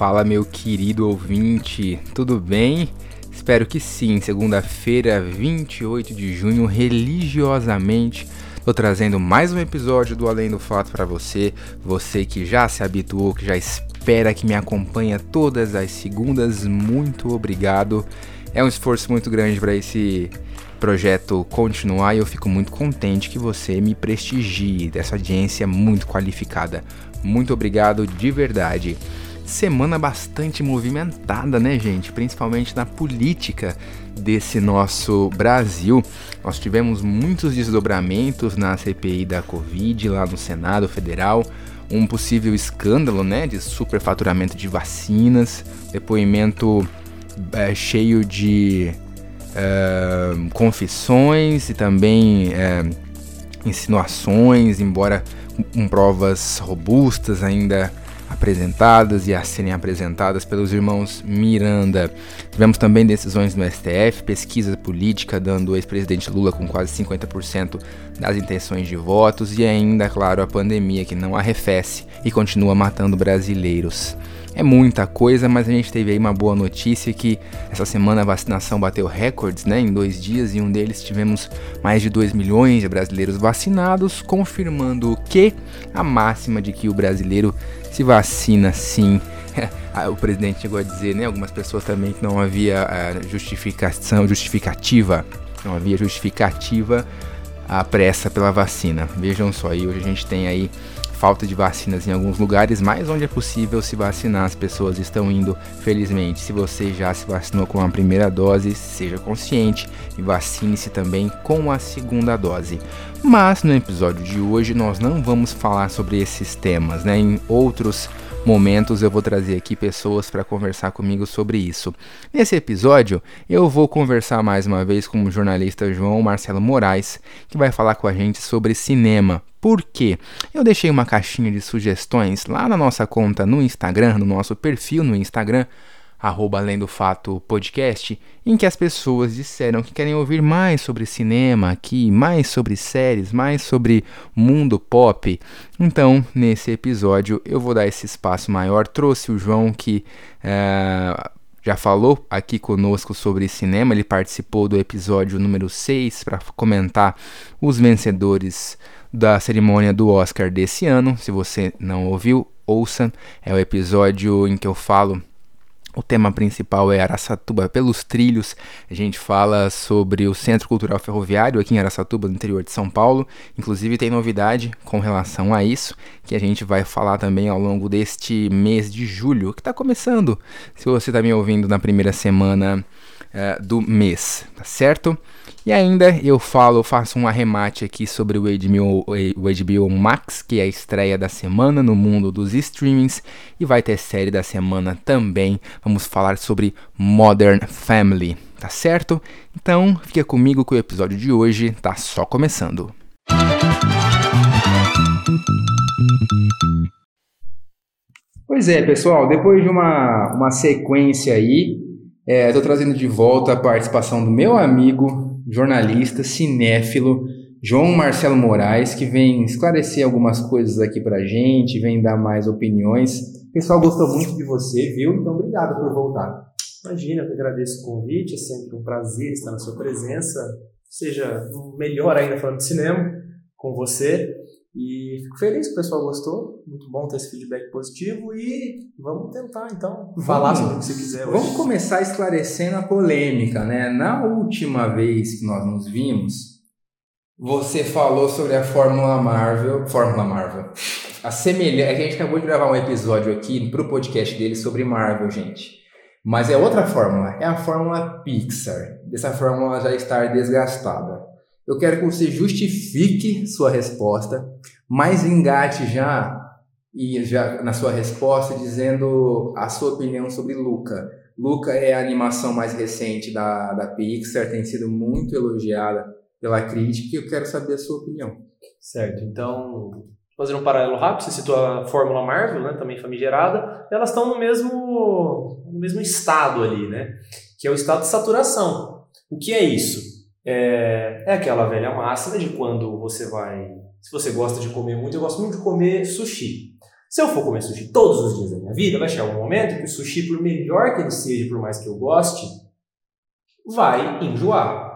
Fala, meu querido ouvinte, tudo bem? Espero que sim. Segunda-feira, 28 de junho, religiosamente, tô trazendo mais um episódio do Além do Fato para você. Você que já se habituou, que já espera, que me acompanha todas as segundas, muito obrigado. É um esforço muito grande para esse projeto continuar e eu fico muito contente que você me prestigie dessa audiência muito qualificada. Muito obrigado de verdade. Semana bastante movimentada, né, gente? Principalmente na política desse nosso Brasil. Nós tivemos muitos desdobramentos na CPI da Covid lá no Senado Federal, um possível escândalo, né, de superfaturamento de vacinas, depoimento é, cheio de é, confissões e também é, insinuações, embora com provas robustas ainda apresentadas e a serem apresentadas pelos irmãos Miranda. Tivemos também decisões no STF, pesquisa política dando o ex-presidente Lula com quase 50% das intenções de votos e ainda, claro, a pandemia que não arrefece e continua matando brasileiros. É muita coisa, mas a gente teve aí uma boa notícia que essa semana a vacinação bateu recordes, né? Em dois dias e um deles tivemos mais de 2 milhões de brasileiros vacinados, confirmando que a máxima de que o brasileiro se vacina sim. o presidente chegou a dizer, né? Algumas pessoas também que não havia eh, justificação, justificativa, não havia justificativa a pressa pela vacina. Vejam só, aí hoje a gente tem aí falta de vacinas em alguns lugares, mas onde é possível se vacinar, as pessoas estão indo, felizmente. Se você já se vacinou com a primeira dose, seja consciente e vacine-se também com a segunda dose. Mas no episódio de hoje nós não vamos falar sobre esses temas, né? Em outros momentos eu vou trazer aqui pessoas para conversar comigo sobre isso. Nesse episódio, eu vou conversar mais uma vez com o jornalista João Marcelo Moraes, que vai falar com a gente sobre cinema. Por quê? Eu deixei uma caixinha de sugestões lá na nossa conta no Instagram, no nosso perfil no Instagram, arroba Além do Fato Podcast, em que as pessoas disseram que querem ouvir mais sobre cinema aqui, mais sobre séries, mais sobre mundo pop. Então, nesse episódio, eu vou dar esse espaço maior. Trouxe o João que. Uh, já falou aqui conosco sobre cinema, ele participou do episódio número 6 para comentar os vencedores da cerimônia do Oscar desse ano. Se você não ouviu, ouça. É o episódio em que eu falo o tema principal é Araçatuba pelos trilhos. A gente fala sobre o Centro Cultural Ferroviário aqui em Araçatuba, no interior de São Paulo. Inclusive tem novidade com relação a isso, que a gente vai falar também ao longo deste mês de julho, que está começando. Se você está me ouvindo na primeira semana uh, do mês, tá certo? E ainda eu falo, faço um arremate aqui sobre o HBO, o HBO Max, que é a estreia da semana no mundo dos streamings, e vai ter série da semana também. Vamos falar sobre Modern Family, tá certo? Então, fica comigo que o episódio de hoje tá só começando. Pois é, pessoal, depois de uma, uma sequência aí, estou é, trazendo de volta a participação do meu amigo jornalista, cinéfilo, João Marcelo Moraes, que vem esclarecer algumas coisas aqui pra gente, vem dar mais opiniões. O pessoal gostou muito de você, viu? Então, obrigado por voltar. Imagina, eu agradeço o convite, é sempre um prazer estar na sua presença, seja melhor ainda falando de cinema com você. E fico feliz que o pessoal gostou. Muito bom ter esse feedback positivo e vamos tentar então falar sobre o que você quiser. Hoje. Vamos começar esclarecendo a polêmica, né? Na última vez que nós nos vimos, você falou sobre a Fórmula Marvel, Fórmula Marvel. A semelhança, é que a gente acabou de gravar um episódio aqui pro podcast dele sobre Marvel, gente. Mas é outra fórmula, é a fórmula Pixar. Dessa fórmula já estar desgastada. Eu quero que você justifique sua resposta, mas engate já e já na sua resposta dizendo a sua opinião sobre Luca. Luca é a animação mais recente da, da Pixar, tem sido muito elogiada pela crítica e eu quero saber a sua opinião. Certo, então, fazendo um paralelo rápido, você citou a Fórmula Marvel, né, também famigerada, elas estão no mesmo, no mesmo estado ali, né, que é o estado de saturação. O que é isso? É, é aquela velha máxima de quando você vai. Se você gosta de comer muito, eu gosto muito de comer sushi. Se eu for comer sushi todos os dias da minha vida, vai chegar um momento que o sushi, por melhor que ele seja, por mais que eu goste, vai enjoar.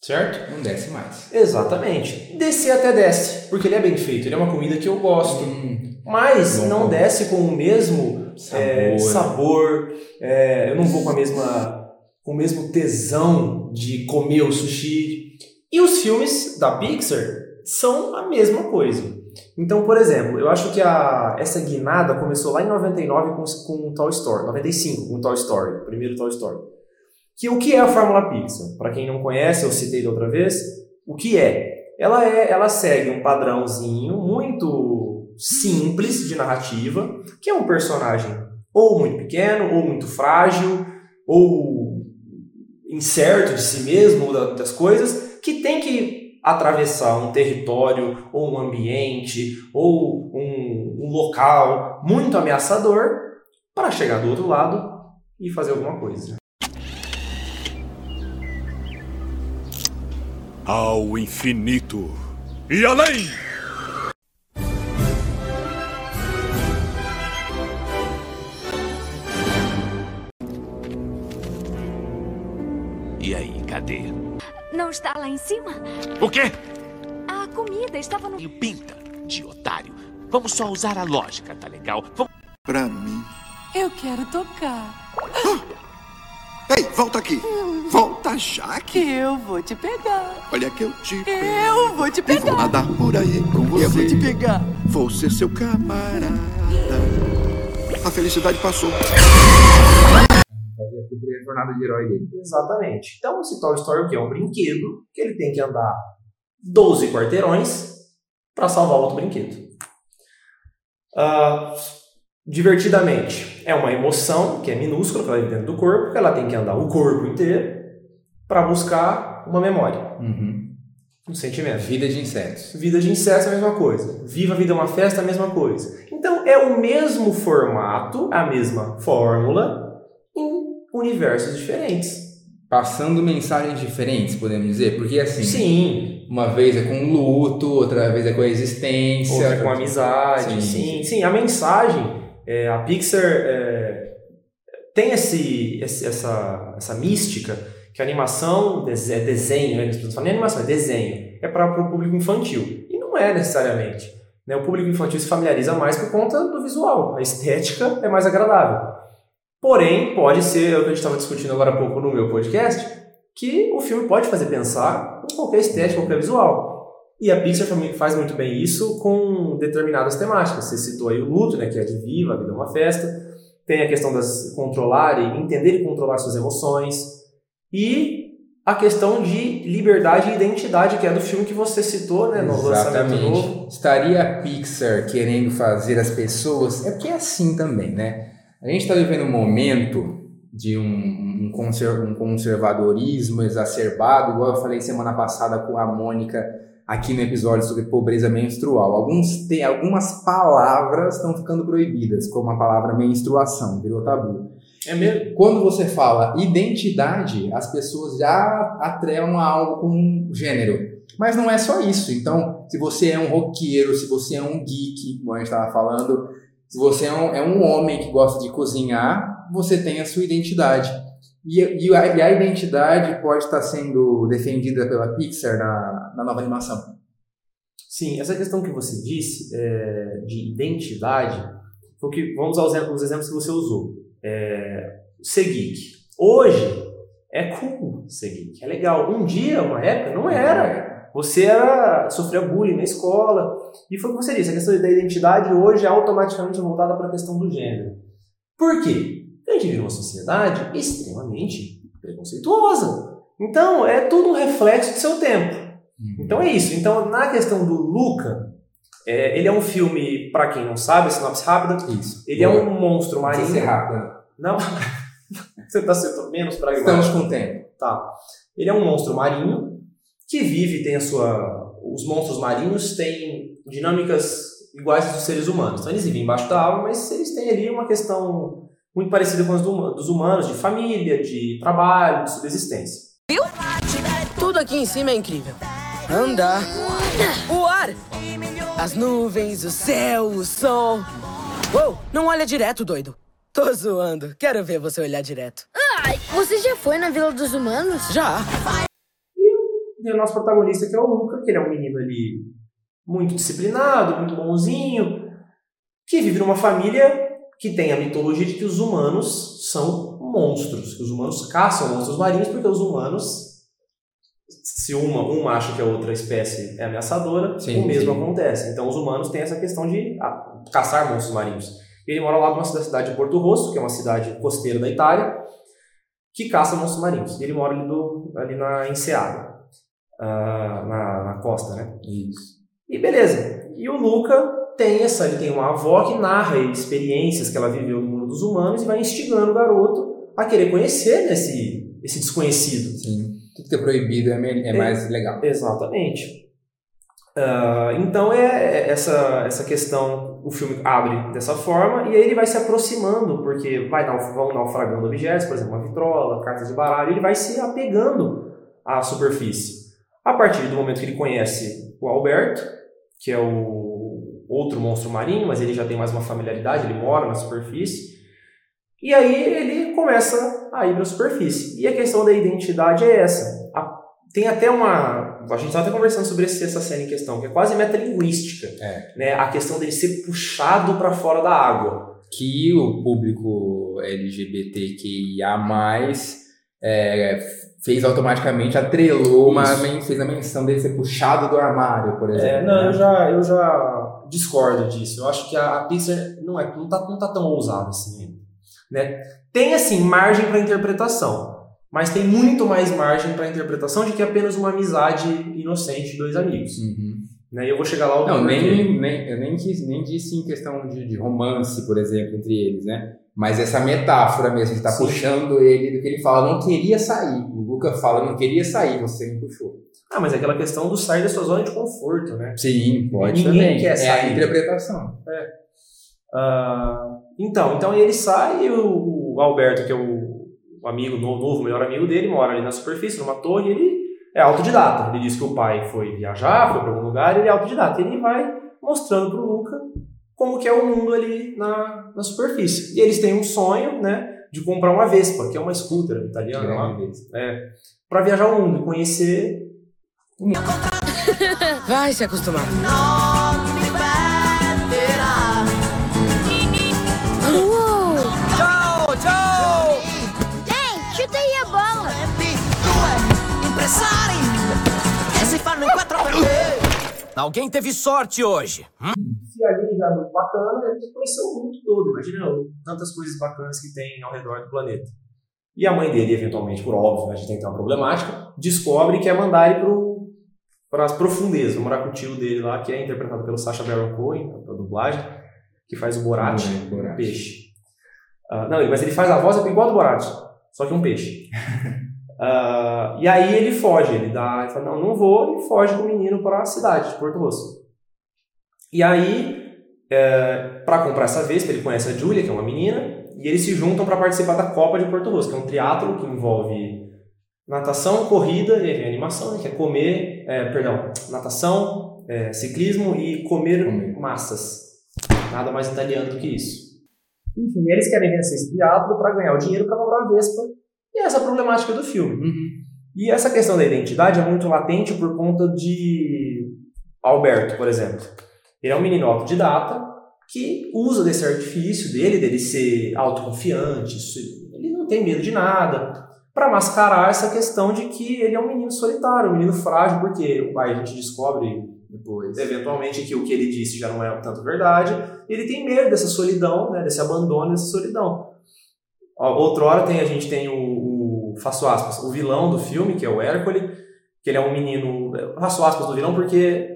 Certo? Não desce mais. Exatamente. Descer até desce, porque ele é bem feito, ele é uma comida que eu gosto. Hum, mas bom, não desce com o mesmo sabor, é, sabor é, eu não vou com a mesma o mesmo tesão de comer o sushi. E os filmes da Pixar são a mesma coisa. Então, por exemplo, eu acho que a, essa guinada começou lá em 99 com, com Toy Story, 95 com Toy Story, o primeiro Toy Story. Que o que é a Fórmula Pixar? Para quem não conhece, eu citei da outra vez, o que é? Ela é, ela segue um padrãozinho muito simples de narrativa, que é um personagem ou muito pequeno, ou muito frágil, ou incerto de si mesmo, das coisas, que tem que atravessar um território, ou um ambiente, ou um, um local muito ameaçador para chegar do outro lado e fazer alguma coisa. ao infinito e além. Está lá em cima? O quê? A comida estava no. Pinta de otário. Vamos só usar a lógica, tá legal? Vamos... Pra mim. Eu quero tocar. Ah! Ei, volta aqui. Volta já que eu vou te pegar. Olha que eu te pego. Eu vou te pegar. E vou nadar por aí com você. Eu vou te pegar. Vou ser seu camarada. A felicidade passou. Fazer cobrir a jornada de herói dele. Exatamente. Então, esse Toy Story o quê? É um brinquedo que ele tem que andar 12 quarteirões para salvar outro brinquedo. Uh, divertidamente. É uma emoção que é minúscula, que ela dentro do corpo, que ela tem que andar o corpo inteiro para buscar uma memória. Uhum. Um sentimento. Vida de insetos. Vida de insetos é a mesma coisa. Viva a vida é uma festa é a mesma coisa. Então é o mesmo formato, a mesma fórmula universos diferentes. Passando mensagens diferentes, podemos dizer? Porque assim. Sim. Uma vez é com luto, outra vez é com a existência. Outra é com amizade. Sim, sim. sim. A mensagem é, a Pixar é, tem esse, esse, essa, essa mística que a animação é desenho, né? Falam nem animação, é desenho. É para o público infantil. E não é necessariamente. Né? O público infantil se familiariza mais por conta do visual. A estética é mais agradável. Porém, pode ser, é o que a gente estava discutindo agora há pouco no meu podcast, que o filme pode fazer pensar com qualquer estética, qualquer visual. E a Pixar também faz muito bem isso com determinadas temáticas. Você citou aí o luto, né, que é de viva, a vida é uma festa. Tem a questão das controlar e entender e controlar suas emoções. E a questão de liberdade e identidade, que é do filme que você citou, né, no Exatamente. lançamento novo. Estaria a Pixar querendo fazer as pessoas... É porque é assim também, né? A gente está vivendo um momento de um, um, conservadorismo exacerbado, igual eu falei semana passada com a Mônica aqui no episódio sobre pobreza menstrual. Alguns tem, algumas palavras estão ficando proibidas, como a palavra menstruação, virou tabu. É mesmo? Quando você fala identidade, as pessoas já atrelam a algo com gênero. Mas não é só isso. Então, se você é um roqueiro, se você é um geek, como a gente estava falando, se você é um, é um homem que gosta de cozinhar, você tem a sua identidade. E, e, a, e, a, identidade pode estar sendo defendida pela Pixar na, na nova animação. Sim, essa questão que você disse é, de identidade, porque vamos aos os exemplos que você usou. É, ser geek. Hoje é cool ser geek, é legal. Um dia, uma época, não era. Você era, sofria bullying na escola. E foi o que você disse, a questão da identidade hoje é automaticamente voltada para a questão do gênero. Por quê? a gente vive uma sociedade extremamente preconceituosa. Então, é tudo um reflexo do seu tempo. Uhum. Então é isso. Então, na questão do Luca, é, ele é um filme, para quem não sabe, sinopse rápida. Isso. Ele Boa. é um monstro marinho. Ser rápido. Não. Você está sendo menos pragmático. Estamos com tempo. Tá. Ele é um monstro marinho que vive, tem a sua. Os monstros marinhos têm dinâmicas iguais às dos seres humanos. Então eles vivem embaixo da água, mas eles têm ali uma questão muito parecida com as dos humanos, de família, de trabalho, de subsistência. Viu? Tudo aqui em cima é incrível. Andar, o ar, as nuvens, o céu, o sol. Uou, não olha direto, doido. Tô zoando. Quero ver você olhar direto. Ai, você já foi na Vila dos Humanos? Já. E o nosso protagonista, que é o Luca, que ele é um menino ali muito disciplinado, muito bonzinho, que vive numa família que tem a mitologia de que os humanos são monstros, que os humanos caçam monstros marinhos porque os humanos, se uma, uma acha que a outra espécie é ameaçadora, Sim, o mesmo sim. acontece. Então os humanos têm essa questão de ah, caçar monstros marinhos. Ele mora lá numa cidade de Porto Rosso, que é uma cidade costeira da Itália, que caça monstros marinhos. Ele mora ali, do, ali na Enseada, ah, na, na costa, né? Isso. E beleza. E o Luca tem essa, ele tem uma avó que narra experiências que ela viveu no mundo dos humanos e vai instigando o garoto a querer conhecer esse, esse desconhecido. Sim. Tudo que é proibido é, me- é mais legal. Exatamente. Ah, então é é essa, essa questão, o filme abre dessa forma e aí ele vai se aproximando, porque vai vão naufragando objetos, por exemplo, uma vitrola, cartas de baralho, ele vai se apegando à superfície. A partir do momento que ele conhece o Alberto, que é o outro monstro marinho, mas ele já tem mais uma familiaridade, ele mora na superfície, e aí ele começa a ir para a superfície. E a questão da identidade é essa. A- tem até uma. A gente estava até conversando sobre esse- essa cena em questão, que é quase metalinguística. É. Né? A questão dele ser puxado para fora da água. Que o público LGBTQIA+, é, fez automaticamente, atrelou, uma, men- fez a menção dele ser puxado do armário, por exemplo. É, não, né? eu já, eu já discordo disso. Eu acho que a, a Pixar não, é, não, tá, não tá tão ousada assim. Né? Tem, assim, margem para interpretação, mas tem muito mais margem para interpretação de que apenas uma amizade inocente de dois amigos. Uhum. Né? E eu vou chegar lá ao Não, nem, nem, eu nem, quis, nem disse em questão de, de romance, por exemplo, entre eles, né? Mas essa metáfora mesmo, tá Sim. puxando ele do que ele fala, não queria sair. O Luca fala, não queria sair, você me puxou. Ah, mas é aquela questão do sair da sua zona de conforto, né? Sim, pode Ninguém também. quer é a sair. interpretação. Ah, então, então ele sai e o, o Alberto, que é o, o amigo, novo, novo melhor amigo dele, mora ali na superfície, numa torre, e ele é autodidata. Ele diz que o pai foi viajar, foi para algum lugar, e ele é autodidata. Ele vai mostrando pro Luca como que é o mundo ali na, na superfície. E eles têm um sonho, né, de comprar uma Vespa, que é uma scooter italiana lá, Grande vez. para viajar o mundo e conhecer Vai se acostumar. Uou! Tchau, tchau! Ei, chuta aí a bola! Alguém teve sorte hoje. se ali já é muito bacana, ele tem que conhecer o mundo todo. Imagina tantas coisas bacanas que tem ao redor do planeta. E a mãe dele, eventualmente, por óbvio, a gente tem que ter uma problemática, descobre que quer mandar ele para as profundezas, morar com o tio dele lá, que é interpretado pelo Sacha Baron Cohen, da dublagem, que faz o Borat, um peixe. Ah, não, mas ele faz a voz igual a do Borat, só que um peixe. Ah, e aí ele foge, ele dá, ele fala, não, não vou, e foge com o menino para a cidade de Porto Rosso. E aí, para comprar essa Vespa, ele conhece a Julia, que é uma menina, e eles se juntam para participar da Copa de Porto Rosso, que é um triatlo que envolve natação, corrida, e animação, né, que é comer, é, perdão, natação, é, ciclismo e comer, Comer. massas. Nada mais italiano do que isso. Enfim, eles querem vencer esse triatlo para ganhar o dinheiro para comprar a Vespa, e essa é a problemática do filme. E essa questão da identidade é muito latente por conta de Alberto, por exemplo. Ele é um menino autodidata que usa desse artifício dele, dele ser autoconfiante, ele não tem medo de nada, para mascarar essa questão de que ele é um menino solitário, um menino frágil, porque aí a gente descobre Depois. eventualmente que o que ele disse já não é tanto verdade, ele tem medo dessa solidão, né, desse abandono, dessa solidão. Hora tem, a gente tem o, o, faço aspas, o vilão do filme, que é o Hércules, que ele é um menino, faço aspas do vilão porque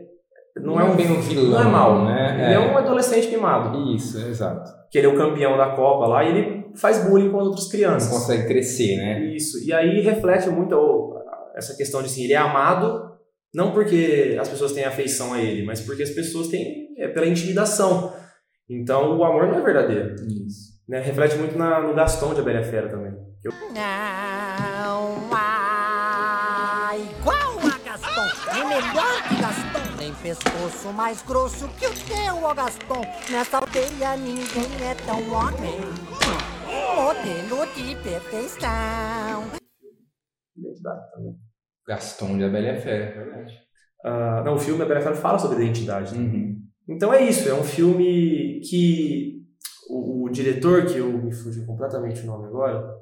não, é um bem um vilão, não é mal, né? Ele é. É. um adolescente mimado, Isso, exato. que ele é o campeão da Copa lá e ele faz bullying com as outras Não crianças. consegue crescer, né? Isso. E aí reflete muito essa questão de assim, ele é amado não porque as pessoas têm afeição a ele, mas porque as pessoas têm é pela intimidação. Então o amor não é verdadeiro. Isso. Né? Reflete muito na- no Gaston de A Bela Fera também. Eu- Não há igual a Gaston. É melhor que Gaston. tem pescoço mais grosso que o teu, ó Gaston. Nessa aldeia ninguém é tão homem. Modelo de perfeição. Identidade também. Gaston de A Bela Fera, é verdade. Ah, não, o filme A Bela Fera fala sobre identidade. né? Uhum. Então é isso, é um filme que o, o diretor, que eu me fugiu completamente o nome agora,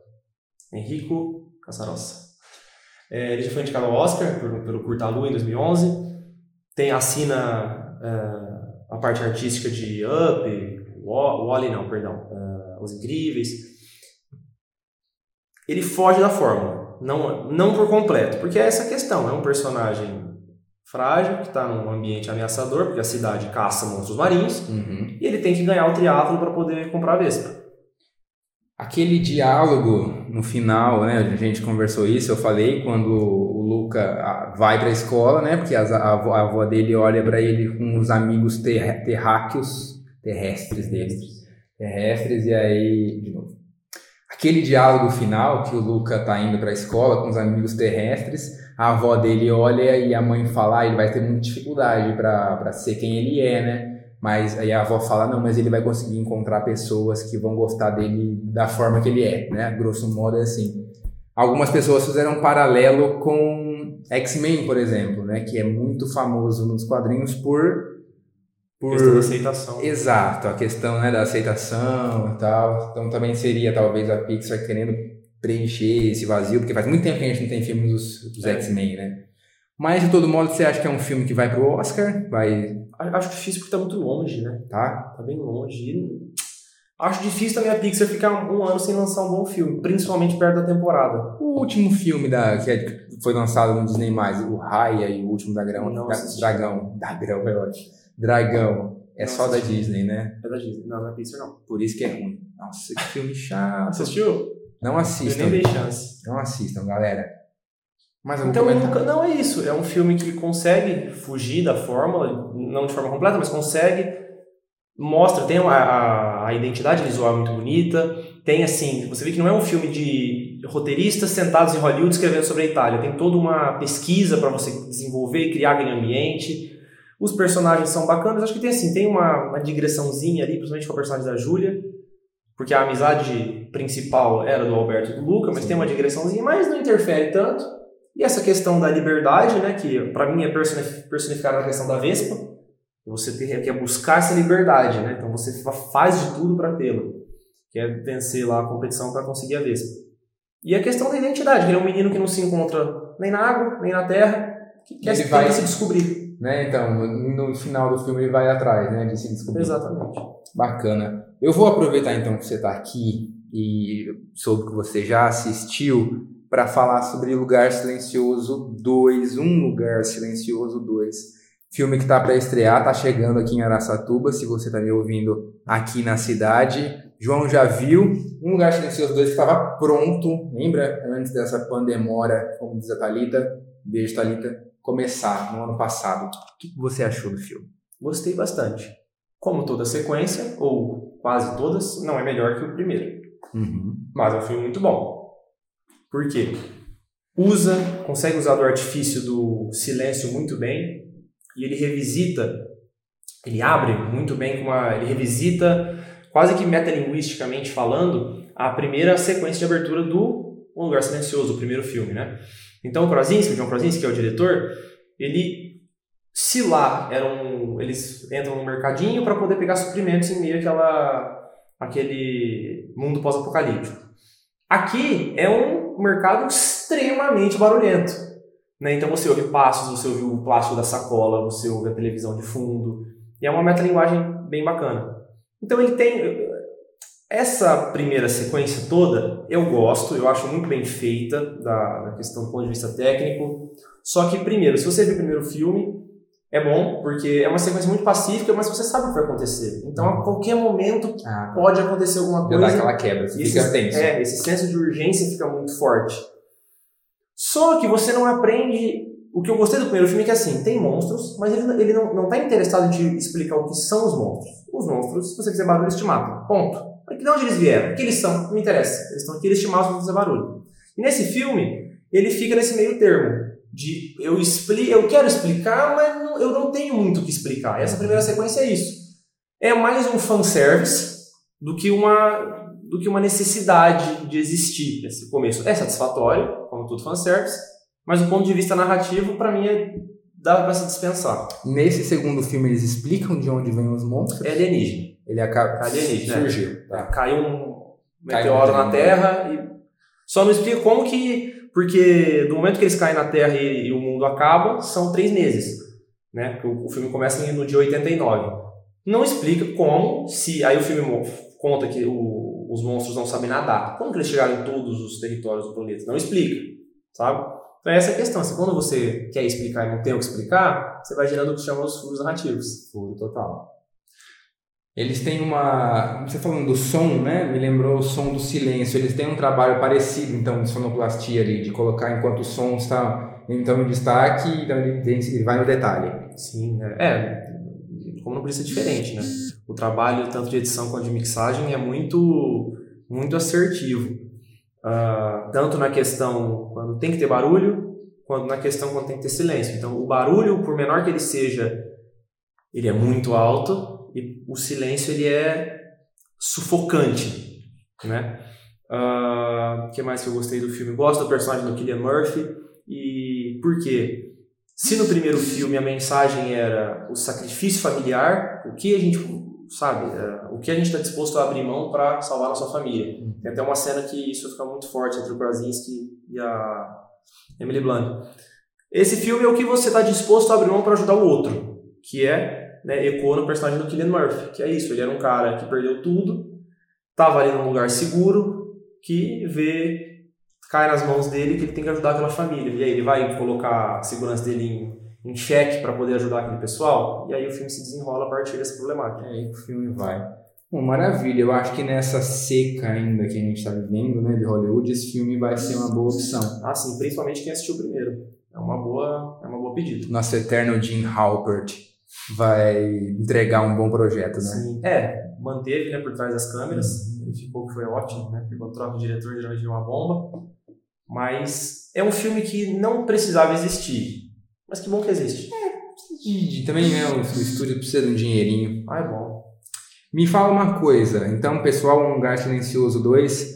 Enrico Casarossa. É, ele já foi indicado ao Oscar pelo, pelo Curta Lua em 2011. Tem, assina é, a parte artística de Up, Wa- Wall-E não, perdão, é, Os Incríveis. Ele foge da fórmula, não, não por completo, porque é essa questão, é um personagem frágil, que está num ambiente ameaçador, porque a cidade caça monstros marinhos, Uhum. e ele tem que ganhar o triatlo para poder comprar a Vespa. Aquele diálogo no final, né? A gente conversou isso, eu falei quando o Luca vai para a escola, né? Porque a, avó, a avó dele olha para ele com os amigos ter, terráqueos, terrestres deles, terrestres, e aí, de novo. Aquele diálogo final que o Luca tá indo para a escola com os amigos terrestres, a avó dele olha e a mãe fala, ah, ele vai ter muita dificuldade para ser quem ele é, né? Mas aí a avó fala, não, mas ele vai conseguir encontrar pessoas que vão gostar dele da forma que ele é, né? Grosso modo é assim. Algumas pessoas fizeram um paralelo com X-Men, por exemplo, né? Que é muito famoso nos quadrinhos por... por... Questão da aceitação. Exato, a questão né, da aceitação e tal. Então também seria talvez a Pixar querendo preencher esse vazio, porque faz muito tempo que a gente não tem filmes dos, dos É. X-Men, né? Mas de todo modo, você acha que é um filme que vai pro Oscar? Vai, Acho difícil porque tá muito longe, né? tá? Tá bem longe. Acho difícil também a Pixar ficar um ano sem lançar um bom filme, principalmente perto da temporada. O último filme da, que é- foi lançado no Disney+, o Raya e o Último Dragão, Não da. Dragão, Dragão é ótimo, Dragão, é Não só da. Disney, né? É da Disney. Não, não é Pixar, não. Por isso que é ruim. Nossa, que filme chato. Assistiu? Não Eu assistam, nem dei chance. não assistam, galera. Mas eu Então, nunca- não é isso. É um filme que consegue fugir da fórmula, não de forma completa, mas consegue. Mostra, tem a, a, a identidade visual muito bonita. Tem assim, você vê que não é um filme de roteiristas sentados em Hollywood escrevendo sobre a Itália. Tem toda uma pesquisa para você desenvolver e criar aquele ambiente. Os personagens são bacanas. Acho que tem assim, tem uma, uma digressãozinha ali, principalmente com a personagem da Júlia. Porque a amizade principal era do Alberto e do Luca, mas tem uma digressãozinha, mas não interfere tanto. E essa questão da liberdade, né, que para mim é personi- personificada na questão da Vespa, você ter, quer buscar essa liberdade, né? Então você fa- faz de tudo para tê-la. Quer vencer lá a competição para conseguir a Vespa. E a questão da identidade, que ele é um menino que não se encontra nem na água, nem na terra, que quer Ele se- vai- se descobrir. Né? Então, no final do filme ele vai atrás, né? De se descobrir. Exatamente. Bacana. Eu vou aproveitar então que você está aqui e soube que você já assistiu para falar sobre Lugar Silencioso 2, Um Lugar Silencioso 2. Filme que está para estrear, tá chegando aqui em Araçatuba, se você está me ouvindo aqui na cidade. João já viu Um Lugar Silencioso 2 que estava pronto, lembra? Antes dessa pandemora, como diz a Thalita, beijo Thalita, começar no ano passado. O que você achou do filme? Gostei bastante. Como toda sequência, ou quase todas, não é melhor que o primeiro. Uhum. Mas é um filme muito bom. Por quê? Usa, consegue usar do artifício do silêncio muito bem e ele revisita, ele abre muito bem com uma, ele revisita quase que metalinguisticamente falando a primeira sequência de abertura do Um Lugar Silencioso, o primeiro filme, né? Então o Krasinski, o John Krasinski, que é o diretor, ele se lá eram eles entram no mercadinho para poder pegar suprimentos em meio àquela aquele mundo pós-apocalíptico. Aqui é um mercado extremamente barulhento. Né? Então você ouve passos, você ouve o plástico da sacola, você ouve a televisão de fundo. E é uma metalinguagem bem bacana. Então ele tem. Essa primeira sequência toda eu gosto, eu acho muito bem feita, da, da questão do ponto de vista técnico. Só que, primeiro, se você viu o primeiro filme, é bom, porque é uma sequência muito pacífica, mas você sabe o que vai acontecer. Então, a qualquer momento Ah, pode acontecer alguma coisa. dá aquela quebra, você E fica esse, tenso. é, esse senso de urgência fica muito forte. Só que você não aprende. O que eu gostei do primeiro filme é que assim, tem monstros, mas ele, ele não, não tá interessado em te explicar o que são os monstros. Os monstros, se você fizer barulho, eles te matam. Ponto. De onde eles vieram? O que eles são? Não me interessa. Eles estão aqui, eles te você fazer barulho. E nesse filme, ele fica nesse meio termo. de eu expli eu quero explicar, mas não- eu não tenho muito o que explicar. Essa primeira sequência é isso. É mais um fanservice do que uma do que uma necessidade de existir esse começo. É satisfatório, como todo fanservice, mas do ponto de vista narrativo, para mim, é, dá pra se dispensar. Nesse segundo filme eles explicam de onde vêm os monstros. É alienígena. Ele acaba. Alienígena, né? Surgiu. Tá. Caiu um Caiu meteoro um na. Terra e só não explica como que. Porque do momento que eles caem na Terra e, e o mundo acaba, são três meses. Né? O, o filme começa no dia 89. Não explica como, se. Aí o filme conta que o- os monstros não sabem nadar. Como que eles chegaram em todos os territórios do planeta? Não explica, sabe? Então é essa a questão. Assim, quando você quer explicar e não tem o que explicar, você vai gerando o que chama os furos narrativos. Furo total. Eles têm uma. Você falando do som, né? Me lembrou o som do silêncio. Eles têm um trabalho parecido, então, de sonoplastia ali, de colocar enquanto o som está então em destaque, então ele, vai no detalhe. Sim, né? é. Como não podia ser diferente, né? O trabalho, tanto de edição quanto de mixagem, é muito, muito assertivo. Ah, tanto na questão quando tem que ter barulho, quanto na questão quando tem que ter silêncio. Então, o barulho, por menor que ele seja, ele é muito alto e o silêncio ele é sufocante, né? O que mais que eu gostei do filme? Gosto do personagem do Killian Murphy e por quê? Se no primeiro filme a mensagem era o sacrifício familiar, o que a gente sabe, é, o que a gente está disposto a abrir mão para salvar a nossa família. Tem até uma cena que isso fica muito forte entre o Krasinski e a Emily Blunt. Esse filme é o que você está disposto a abrir mão para ajudar o outro, que é né, ecoa no personagem do Killian Murphy, que é isso, ele era um cara que perdeu tudo, estava ali num lugar seguro, que vê cai nas mãos dele que ele tem que ajudar aquela família. E aí ele vai colocar a segurança dele em, em xeque para poder ajudar aquele pessoal. E aí o filme se desenrola a partir dessa problemática. É aí que o filme vai. Bom, maravilha. Eu acho que nessa seca ainda que a gente está vivendo, né, de Hollywood, esse filme vai ser uma boa opção. Ah, sim, principalmente quem assistiu primeiro. É uma boa, é uma boa pedida. Nosso eterno Jim Halpert vai entregar um bom projeto, né? Sim. É, manteve né, por trás das câmeras. Ele ficou que foi ótimo, né? Porque quando troca o diretor geralmente é uma bomba. Mas é um filme que não precisava existir. Mas que bom que existe. De- de- também né, o, o estúdio precisa de um dinheirinho. Ah, é bom. Me fala uma coisa, então, pessoal, Um Lugar Silencioso 2,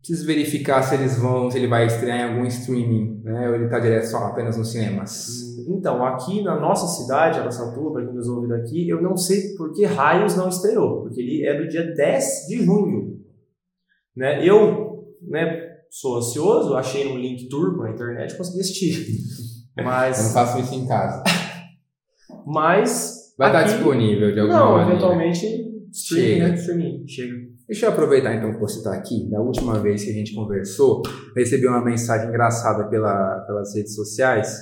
preciso verificar se eles vão, se ele vai estrear em algum streaming, né? Ou ele tá direto só apenas nos cinemas. Então, aqui na nossa cidade, Araçatuba, para quem nos ouve daqui, eu não sei por que raios não estreou, porque ele é do dia 10 de junho. Né? Eu né, sou ansioso, achei um link turco na internet e consegui assistir. Eu não Mas, faço isso em casa. mas Vai estar aqui- disponível de alguma Não, maneira. eventualmente streaming, Chega. né? Streaming, chega. Deixa eu aproveitar então que você está aqui. Da última vez que a gente conversou, recebi uma mensagem engraçada pela, pelas redes sociais,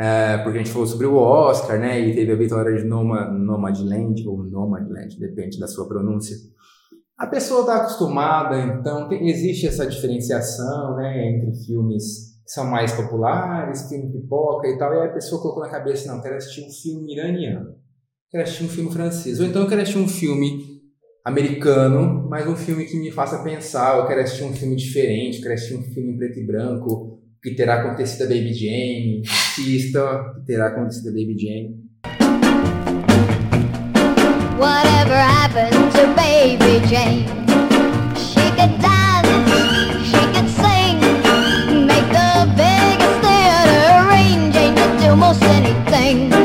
é, porque a gente falou sobre o Oscar, né? E teve a vitória de Noma, Nomadland, ou Nomadland, depende da sua pronúncia. A pessoa está acostumada, então tem- existe essa diferenciação, né, entre filmes que são mais populares, filme pipoca e tal, e aí a pessoa colocou na cabeça, não, quero assistir um filme iraniano, quero assistir um filme francês, ou então eu quero assistir um filme americano, mas um filme que me faça pensar, eu quero assistir um filme diferente, eu quero assistir um filme em preto e branco, que terá acontecido a Baby Jane, assista, que terá acontecido a Baby Jane. Whatever happened to baby Jane? She could dance, she could sing, make the biggest theater arrange, to do most anything.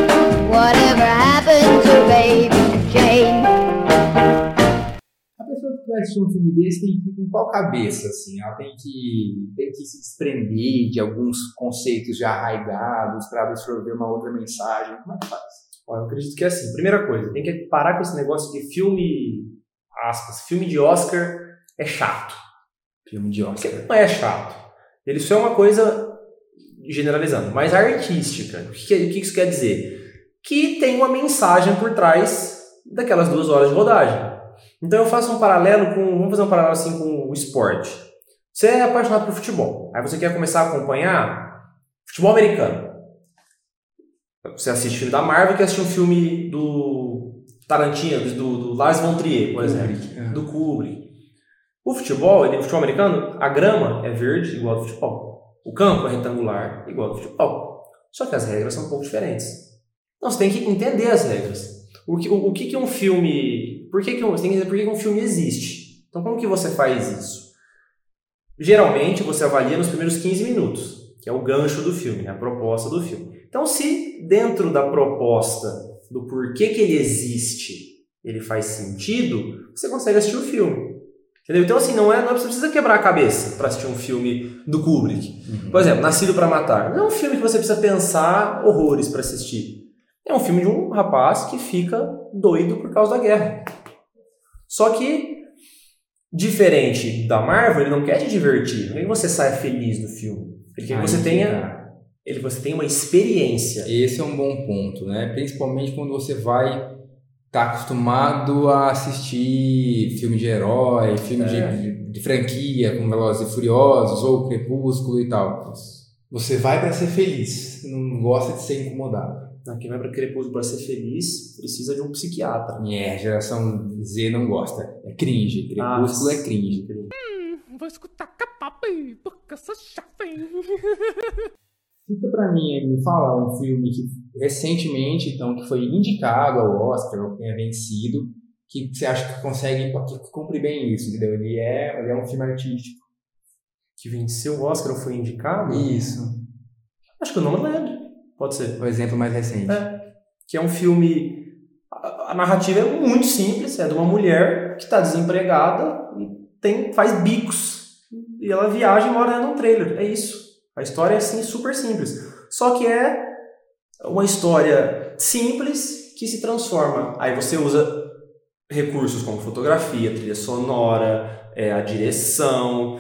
Vai assistir um filme desse tem que ir com qual cabeça, assim? Ela tem que, tem que se desprender de alguns conceitos já arraigados para absorver uma outra mensagem. Como é que faz? Eu acredito que é assim. Primeira coisa, tem que parar com esse negócio de filme, aspas, filme de Oscar é chato. Filme de Porque Oscar. não é chato. Ele só é uma coisa, generalizando, mais artística. O que, que- o que isso quer dizer? Que tem uma mensagem por trás daquelas duas horas de rodagem. Então eu faço um paralelo com, vamos fazer um paralelo assim com o esporte. Você é apaixonado por futebol, aí você quer começar a acompanhar futebol americano. Você assiste filme da Marvel, quer assistir um filme do Tarantino, do, do Lars von Trier, por exemplo Kubrick, é. do Kubrick. O futebol, ele, o futebol americano, a grama é verde igual ao do futebol. O campo é retangular igual ao do futebol. Só que as regras são um pouco diferentes. Então você tem que entender as regras. O que, o, o que, que um filme. Por que, que um, você tem que entender por que, que um filme existe. Então como que você faz isso? Geralmente você avalia nos primeiros 15 minutos, que é o gancho do filme, né, a proposta do filme. Então, se dentro da proposta do porquê que ele existe, ele faz sentido, você consegue assistir o filme. Entendeu? Então, assim, não é, não você precisa quebrar a cabeça para assistir um filme do Kubrick. Por exemplo, Nascido para Matar. Não é um filme que você precisa pensar horrores para assistir. É um filme de um rapaz que fica doido por causa da guerra. Só que, diferente da Marvel, ele não quer te divertir. Não quer que você saia feliz do filme. Ele quer que você tenha, cara, ele, você tenha uma experiência. Esse é um bom ponto, né? Principalmente quando você vai estar acostumado a assistir filme de herói, filme de- É. de, de franquia, como Velozes e Furiosos ou Crepúsculo e tal. Você vai para ser feliz, você não gosta de ser incomodado. Ah, Quem vai para Crepúsculo para ser feliz precisa de um psiquiatra. É, a geração Z não gosta. É cringe. Crepúsculo Ah, é cringe. Vou escutar capapi, porque eu sou chave. Cita pra mim, me fala um filme que recentemente, então, que foi indicado ao Oscar, ou que tenha vencido, que você acha que consegue, que cumpre bem isso, entendeu? Ele é, ele é um filme artístico. Que venceu o Oscar ou foi indicado? Isso. Acho que o Nomadland. Pode ser. O exemplo mais recente. É. Que é um filme. A, a narrativa é muito simples, é de uma mulher que está desempregada e tem, faz bicos. E ela viaja e mora num trailer. É isso. A história é assim, super simples. Só que é uma história simples que se transforma. Aí você usa recursos como fotografia, trilha sonora, é, a direção,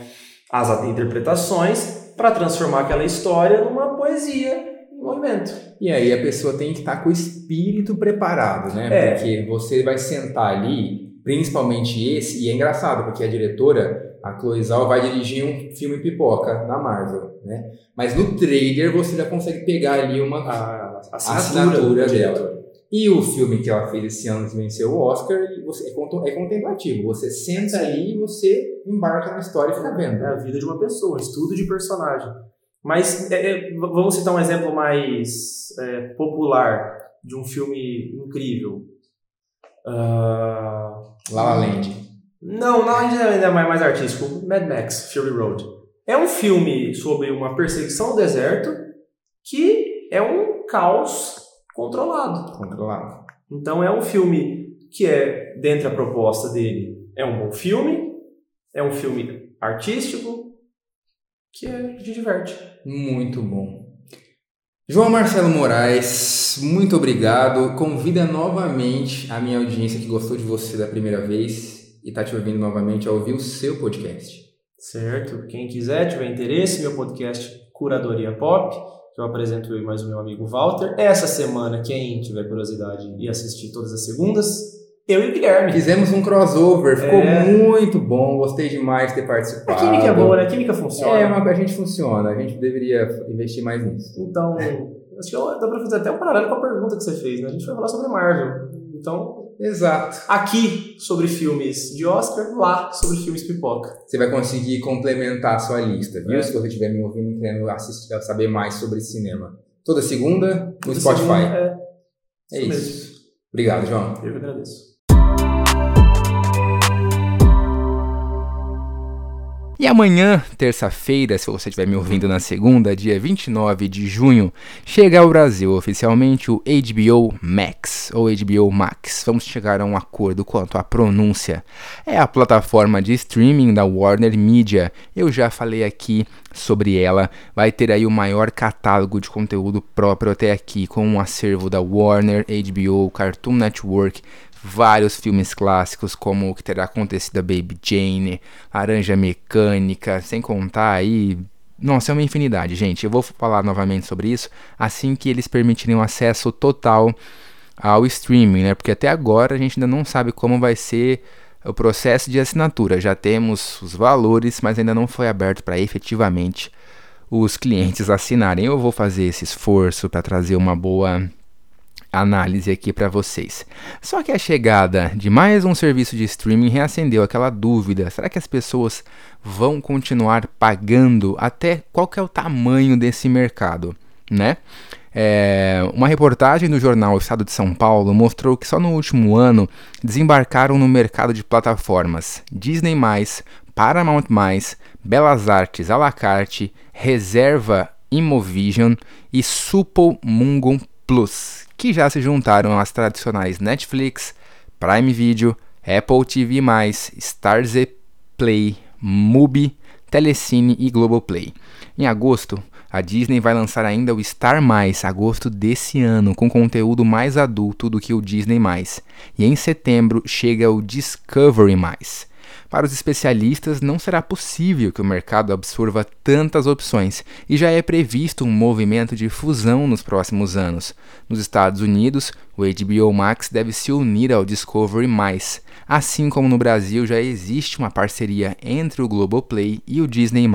as interpretações, para transformar aquela história numa poesia movimento. E aí a pessoa tem que estar com o espírito preparado, né? É. Porque você vai sentar ali, principalmente esse, e é engraçado, porque a diretora, a Chloe Zhao, vai dirigir um filme pipoca na Marvel, né? Mas no trailer você já consegue pegar ali uma A assinatura, do dela. E o filme que ela fez esse ano que venceu o Oscar você, é, é contemplativo. Você senta ali e você embarca na história e fica vendo. É a vida de uma pessoa, estudo de personagem. Mas é, é, vamos citar um exemplo mais é, popular de um filme incrível. Ah, La La Land. não, não ainda ainda é mais, mais artístico. Mad Max, Fury Road. É um filme sobre uma perseguição no deserto que é um caos controlado. Controlado. Então é um filme que é, dentro da proposta dele, é um bom filme, é um filme artístico, que é, te diverte. Muito bom. João Marcelo Moraes, muito obrigado. Convida novamente a minha audiência que gostou de você da primeira vez e está te ouvindo novamente a ouvir o seu podcast. Certo? Quem quiser, tiver interesse, meu podcast Curadoria Pop, que eu apresento eu e mais o meu amigo Walter. Essa semana, quem tiver curiosidade e assistir todas as segundas, eu e o Guilherme. Fizemos um crossover, ficou É. muito bom, gostei demais de ter A participado. química é boa, né? A química funciona. É, mas a gente funciona, a gente deveria investir mais nisso. Então, acho que dá pra fazer até um paralelo com a pergunta que você fez, né? A gente vai falar sobre Marvel. Então, Exato. aqui sobre filmes de Oscar, lá sobre filmes pipoca. Você vai conseguir complementar a sua lista, viu? É. Se você estiver me ouvindo e querendo assistir, saber mais sobre cinema. Toda segunda no Toda Spotify. segunda, É, É isso isso. Obrigado, João. eu que agradeço. E amanhã, terça-feira, se você estiver me ouvindo na segunda, dia 29 de junho, chega ao Brasil oficialmente o HBO Max ou HBO Max. Vamos chegar a um acordo quanto à pronúncia. É a plataforma de streaming da Warner Media. Eu já falei aqui sobre ela. Vai ter aí o maior catálogo de conteúdo próprio até aqui, com um acervo da Warner, HBO, Cartoon Network, vários filmes clássicos, como o que terá acontecido a Baby Jane, Laranja Mecânica, sem contar aí. Nossa, é uma infinidade, gente. Eu vou falar novamente sobre isso assim que eles permitirem o acesso total ao streaming, né? Porque até agora a gente ainda não sabe como vai ser o processo de assinatura. Já temos os valores, mas ainda não foi aberto para efetivamente os clientes assinarem. Eu vou fazer esse esforço para trazer uma boa análise aqui para vocês. Só que a chegada de mais um serviço de streaming reacendeu aquela dúvida: será que as pessoas vão continuar pagando até qual que é o tamanho desse mercado, né? É, uma reportagem do jornal Estado de São Paulo mostrou que só no último ano desembarcaram no mercado de plataformas Disney+, Paramount+, Belas Artes à la carte, Reserva Imovision e Supple Mungo Plus, que já se juntaram às tradicionais Netflix, Prime Video, Apple TV+, Starz Play, Mubi, Telecine e Globoplay. Em agosto, a Disney vai lançar ainda o Star agosto desse ano, com conteúdo mais adulto do que o Disney. E em setembro chega o Discovery. Para os especialistas, não será possível que o mercado absorva tantas opções e já é previsto um movimento de fusão nos próximos anos. Nos Estados Unidos, o HBO Max deve se unir ao Discovery+, assim como no Brasil já existe uma parceria entre o Globoplay e o Disney+.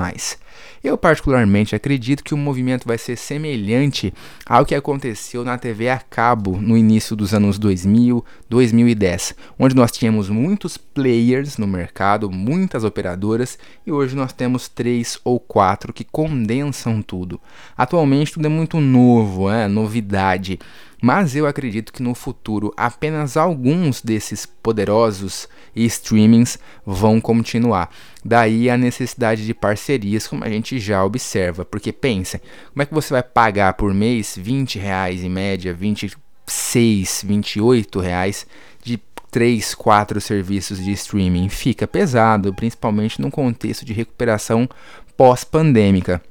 Eu particularmente acredito que o movimento vai ser semelhante ao que aconteceu na TV a cabo no início dos anos 2000, 2010, onde nós tínhamos muitos players no mercado, muitas operadoras, e hoje nós temos três ou quatro que condensam tudo. Atualmente tudo é muito novo, é novidade mas eu acredito que no futuro apenas alguns desses poderosos streamings vão continuar. Daí a necessidade de parcerias, como a gente já observa. Porque pensa, como é que você vai pagar por mês 20 reais em média, 26, 28 reais de 3, 4 serviços de streaming? Fica pesado, principalmente no contexto de recuperação pós-pandêmica.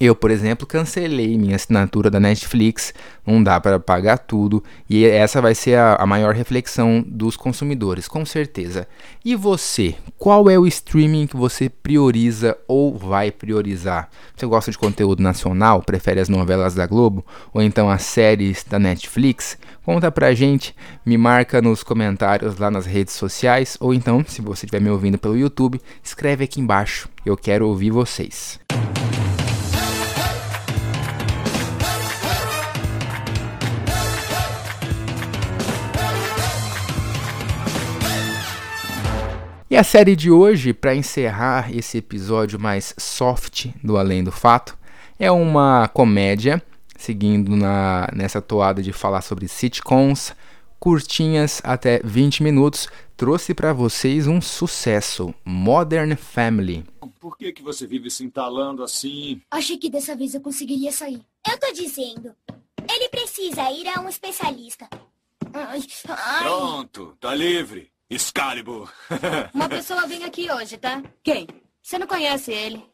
Eu, por exemplo, cancelei minha assinatura da Netflix, não dá para pagar tudo, e essa vai ser a, a, maior reflexão dos consumidores, com certeza. E você, qual é o streaming que você prioriza ou vai priorizar? Você gosta de conteúdo nacional, prefere as novelas da Globo ou então as séries da Netflix? Conta pra gente, me marca nos comentários lá nas redes sociais, ou então, se você estiver me ouvindo pelo YouTube, escreve aqui embaixo, eu quero ouvir vocês. E a série de hoje, para encerrar esse episódio mais soft do Além do Fato, é uma comédia, seguindo na, nessa toada de falar sobre sitcoms, curtinhas até 20 minutos, trouxe para vocês um sucesso, Modern Family. Por que, que você vive se entalando assim? Achei que dessa vez eu conseguiria sair. Eu tô dizendo, ele precisa ir a um especialista. Ai, ai. Pronto, tá livre. Excalibur. Uma pessoa vem aqui hoje, tá? Quem? Você não conhece ele.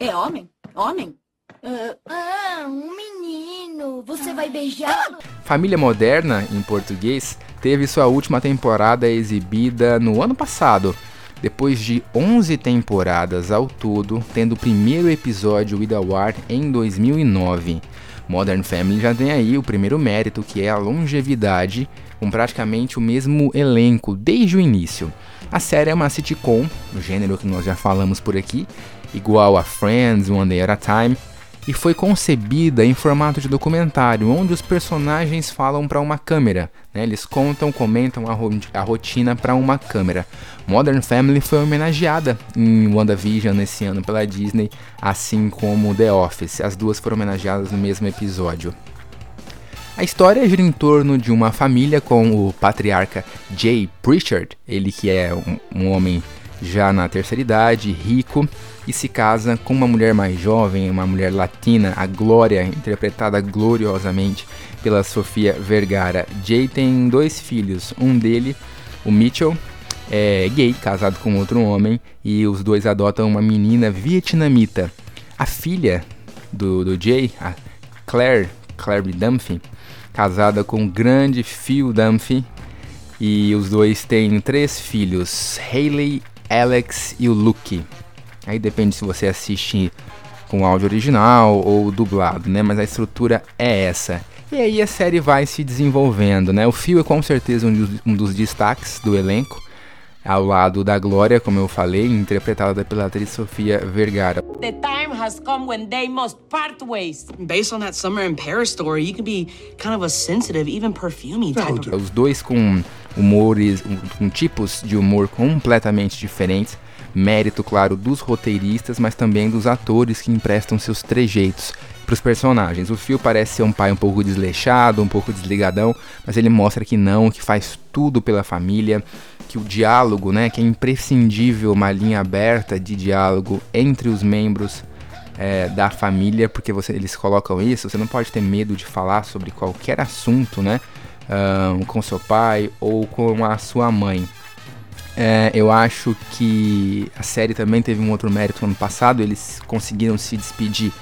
É homem? Homem? Uh, ah, um menino. Você vai beijá-lo? Família Moderna, em português, teve sua última temporada exibida no ano passado. Depois de 11 temporadas ao todo, tendo o primeiro episódio ido ao ar em 2009. Modern Family já tem aí o primeiro mérito, que é a longevidade com praticamente o mesmo elenco desde o início. A série é uma sitcom, o gênero que nós já falamos por aqui, igual a Friends, One Day at a Time, e foi concebida em formato de documentário, onde os personagens falam para uma câmera, né? eles contam, comentam a, ro a rotina para uma câmera. Modern Family foi homenageada em WandaVision esse ano pela Disney, assim como The Office, as duas foram homenageadas no mesmo episódio. A história gira em torno de uma família com o patriarca Jay Pritchard, ele que é um, um homem já na terceira idade, rico, e se casa com uma mulher mais jovem, uma mulher latina, a Glória, interpretada gloriosamente pela Sofia Vergara. Jay tem dois filhos, um dele, o Mitchell, é gay, casado com outro homem, e os dois adotam uma menina vietnamita. A filha do, do Jay, a Claire, Claire Dunphy, casada com o grande Phil Dunphy. E os dois têm três filhos, Hayley, Alex e o Luke. Aí depende se você assiste com áudio original ou dublado, né? Mas a estrutura é essa. E aí a série vai se desenvolvendo, né? O Phil é com certeza um dos, um dos destaques do elenco ao lado da Glória, como eu falei, interpretada pela atriz Sofia Vergara. The time has come when they must part ways. Based on that Summer in Paris story, you can be kind of a sensitive, even perfumey type Os dois com humores, com tipos de humor completamente diferentes, Mérito, claro, dos roteiristas, mas também dos atores que emprestam seus trejeitos para os personagens. O Phil parece ser um pai um pouco desleixado, um pouco desligadão, mas ele mostra que não, que faz tudo pela família, que o diálogo, né, que é imprescindível uma linha aberta de diálogo entre os membros é, da família, porque você, eles colocam isso, você não pode ter medo de falar sobre qualquer assunto, né? Um, com seu pai ou com a sua mãe. É, eu acho que a série também teve um outro mérito no ano passado, eles conseguiram se despedir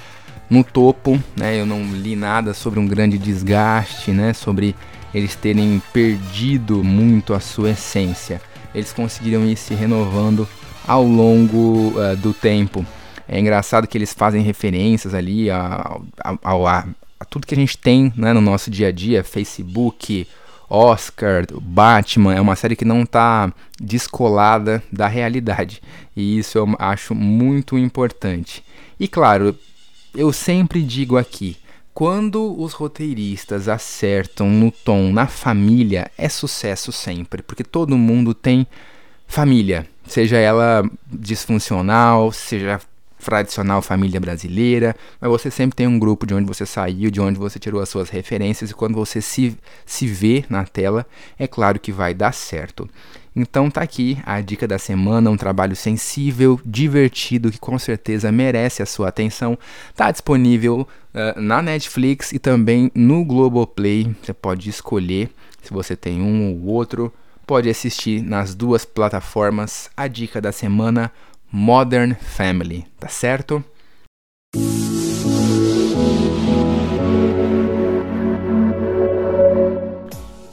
no topo, né? Eu não li nada sobre um grande desgaste, né? Sobre eles terem perdido muito a sua essência. Eles conseguiram ir se renovando ao longo uh, do tempo. É engraçado que eles fazem referências ali a, a, a, a tudo que a gente tem né, no nosso dia a dia, Facebook, Oscar, Batman, é uma série que não está descolada da realidade. E isso eu acho muito importante. E claro, eu sempre digo aqui, quando os roteiristas acertam no tom na família, é sucesso sempre, porque todo mundo tem família, seja ela disfuncional, seja tradicional família brasileira, mas você sempre tem um grupo de onde você saiu, de onde você tirou as suas referências, e quando você se, se vê na tela, é claro que vai dar certo. Então tá aqui a dica da semana, um trabalho sensível, divertido, que com certeza merece a sua atenção. Tá disponível uh, na Netflix e também no Globoplay. Você pode escolher se você tem um ou outro. Pode assistir nas duas plataformas. A dica da semana, Modern Family, tá certo?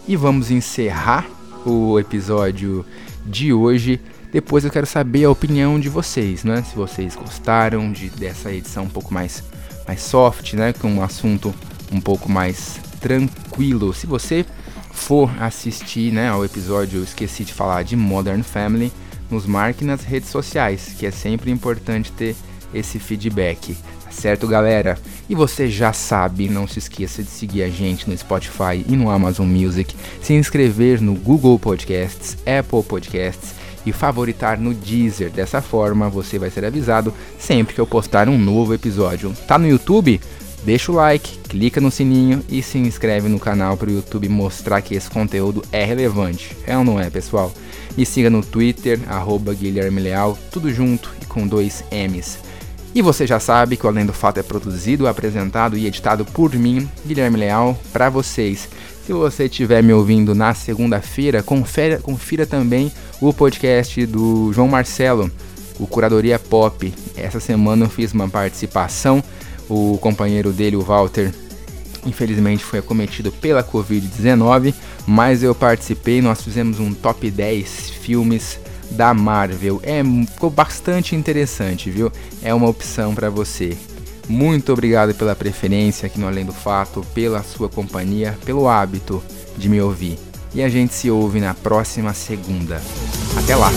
E vamos encerrar o episódio de hoje. Depois eu quero saber a opinião de vocês, né? Se vocês gostaram de, dessa edição um pouco mais, mais soft, né? Com um assunto um pouco mais tranquilo. Se você for assistir né, ao episódio, eu esqueci de falar de Modern Family, nos marque nas redes sociais, que é sempre importante ter esse feedback. Tá certo, galera? E você já sabe, não se esqueça de seguir a gente no Spotify e no Amazon Music, se inscrever no Google Podcasts, Apple Podcasts e favoritar no Deezer. Dessa forma, você vai ser avisado sempre que eu postar um novo episódio. Tá no YouTube? Deixa o like, clica no sininho e se inscreve no canal para o YouTube mostrar que esse conteúdo é relevante. É ou não é, pessoal? Me siga no Twitter, arroba Guilherme Leal, tudo junto e com dois M's. E você já sabe que o Além do Fato é produzido, apresentado e editado por mim, Guilherme Leal, para vocês. Se você estiver me ouvindo na segunda-feira, confira, confira também o podcast do João Marcelo, o Curadoria Pop. Essa semana eu fiz uma participação o companheiro dele, o Walter, infelizmente foi acometido pela Covid-19, mas eu participei, nós fizemos um top 10 filmes da Marvel. É, ficou bastante interessante, viu? É uma opção para você. Muito obrigado pela preferência aqui no Além do Fato, pela sua companhia, pelo hábito de me ouvir. E a gente se ouve na próxima segunda. Até lá!